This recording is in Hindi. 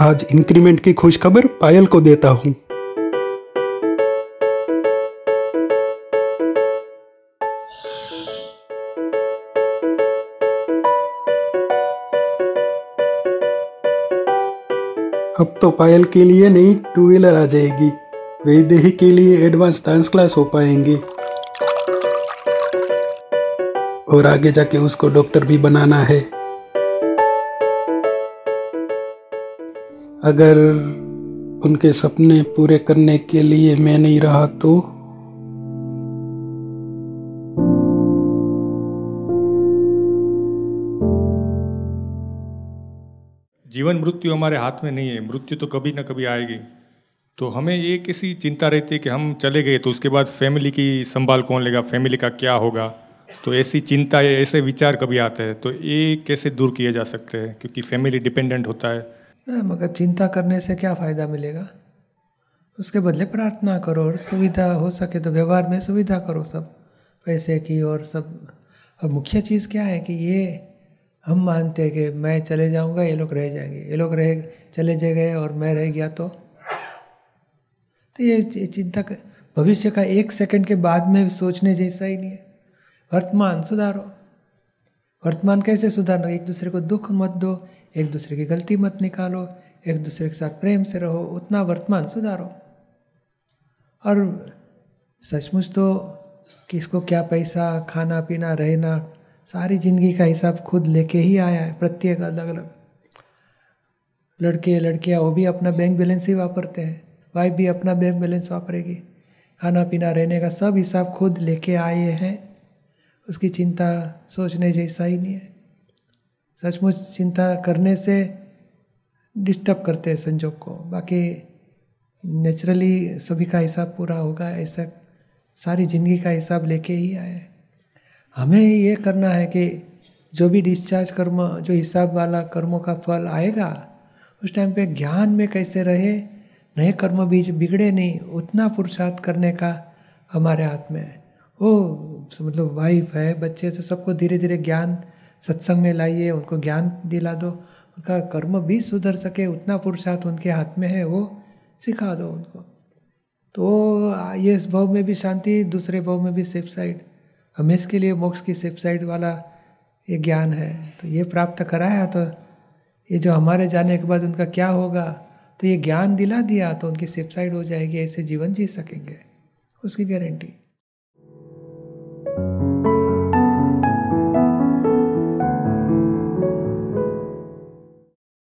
आज इंक्रीमेंट की खुश खबर पायल को देता हूँ। अब तो पायल के लिए नई टू व्हीलर आ जाएगी। वैदेही के लिए एडवांस डांस क्लास हो पाएँगे। और आगे जाके उसको डॉक्टर भी बनाना है। अगर उनके सपने पूरे करने के लिए मैं नहीं रहा तो? जीवन मृत्यु हमारे हाथ में नहीं है। मृत्यु तो कभी ना कभी आएगी। तो हमें ये किसी चिंता रहती है कि हम चले गए तो उसके बाद फैमिली की संभाल कौन लेगा? फैमिली का क्या होगा? तो ऐसी चिंता या ऐसे विचार कभी आते हैं? तो ये कैसे दूर किए जा सकते हैं? क्योंकि फैमिली डिपेंडेंट होता है। ना, मगर चिंता करने से क्या फ़ायदा मिलेगा? उसके बदले प्रार्थना करो और सुविधा हो सके तो व्यवहार में सुविधा करो सब। पैसे की और सब। और मुख्य चीज़ क्या है कि ये हम मानते हैं कि मैं चले जाऊँगा, ये लोग रह जाएँगे। ये लोग रह, चले जा गए और मैं रह गया तो। तो ये चिंता भविष्य का एक सेकंड के बाद में सोचने जैसा ही नहीं है। वर्तमान सुधारो। वर्तमान कैसे सुधारना? एक दूसरे को दुख मत दो, एक दूसरे की गलती मत निकालो, एक दूसरे के साथ प्रेम से रहो, उतना वर्तमान सुधारो। और सचमुच तो किसको क्या पैसा खाना पीना रहना, सारी ज़िंदगी का हिसाब खुद लेके ही आया है, प्रत्येक अलग अलग लड़के, लड़कियाँ, वो भी अपना बैंक बैलेंस ही वापरते हैं वाइफ भी अपना बैंक बैलेंस वापरेगी। खाना पीना रहने का सब हिसाब खुद लेके आए हैं। उसकी चिंता सोचने जैसा ही नहीं है। सचमुच चिंता करने से डिस्टर्ब करते हैं संजोग को। बाकी नेचुरली सभी का हिसाब पूरा होगा, ऐसा सारी ज़िंदगी का हिसाब लेके ही आए। हमें ये करना है कि जो भी डिस्चार्ज कर्म, जो हिसाब वाला कर्मों का फल आएगा, उस टाइम पे ज्ञान में कैसे रहे, नए कर्म बीज बिगड़े नहीं, उतना पुरुषार्थ करने का हमारे हाथ में है। वो मतलब वाइफ है, बच्चे से सबको धीरे धीरे ज्ञान सत्संग में लाइए, उनको ज्ञान दिला दो। उनका कर्म भी सुधर सके, उतना पुरुषार्थ उनके हाथ में है, वो सिखा दो उनको। तो ये इस भाव में भी शांति, दूसरे भाव में भी सेफ़ साइड हमें इसके लिए मोक्ष की सेफ़ साइड वाला ये ज्ञान है। तो ये प्राप्त कराया तो ये जो हमारे जाने के बाद उनका क्या होगा? तो ये ज्ञान दिला दिया तो उनकी सेफ़ साइड हो जाएगी, ऐसे जीवन जी सकेंगे। उसकी गारंटी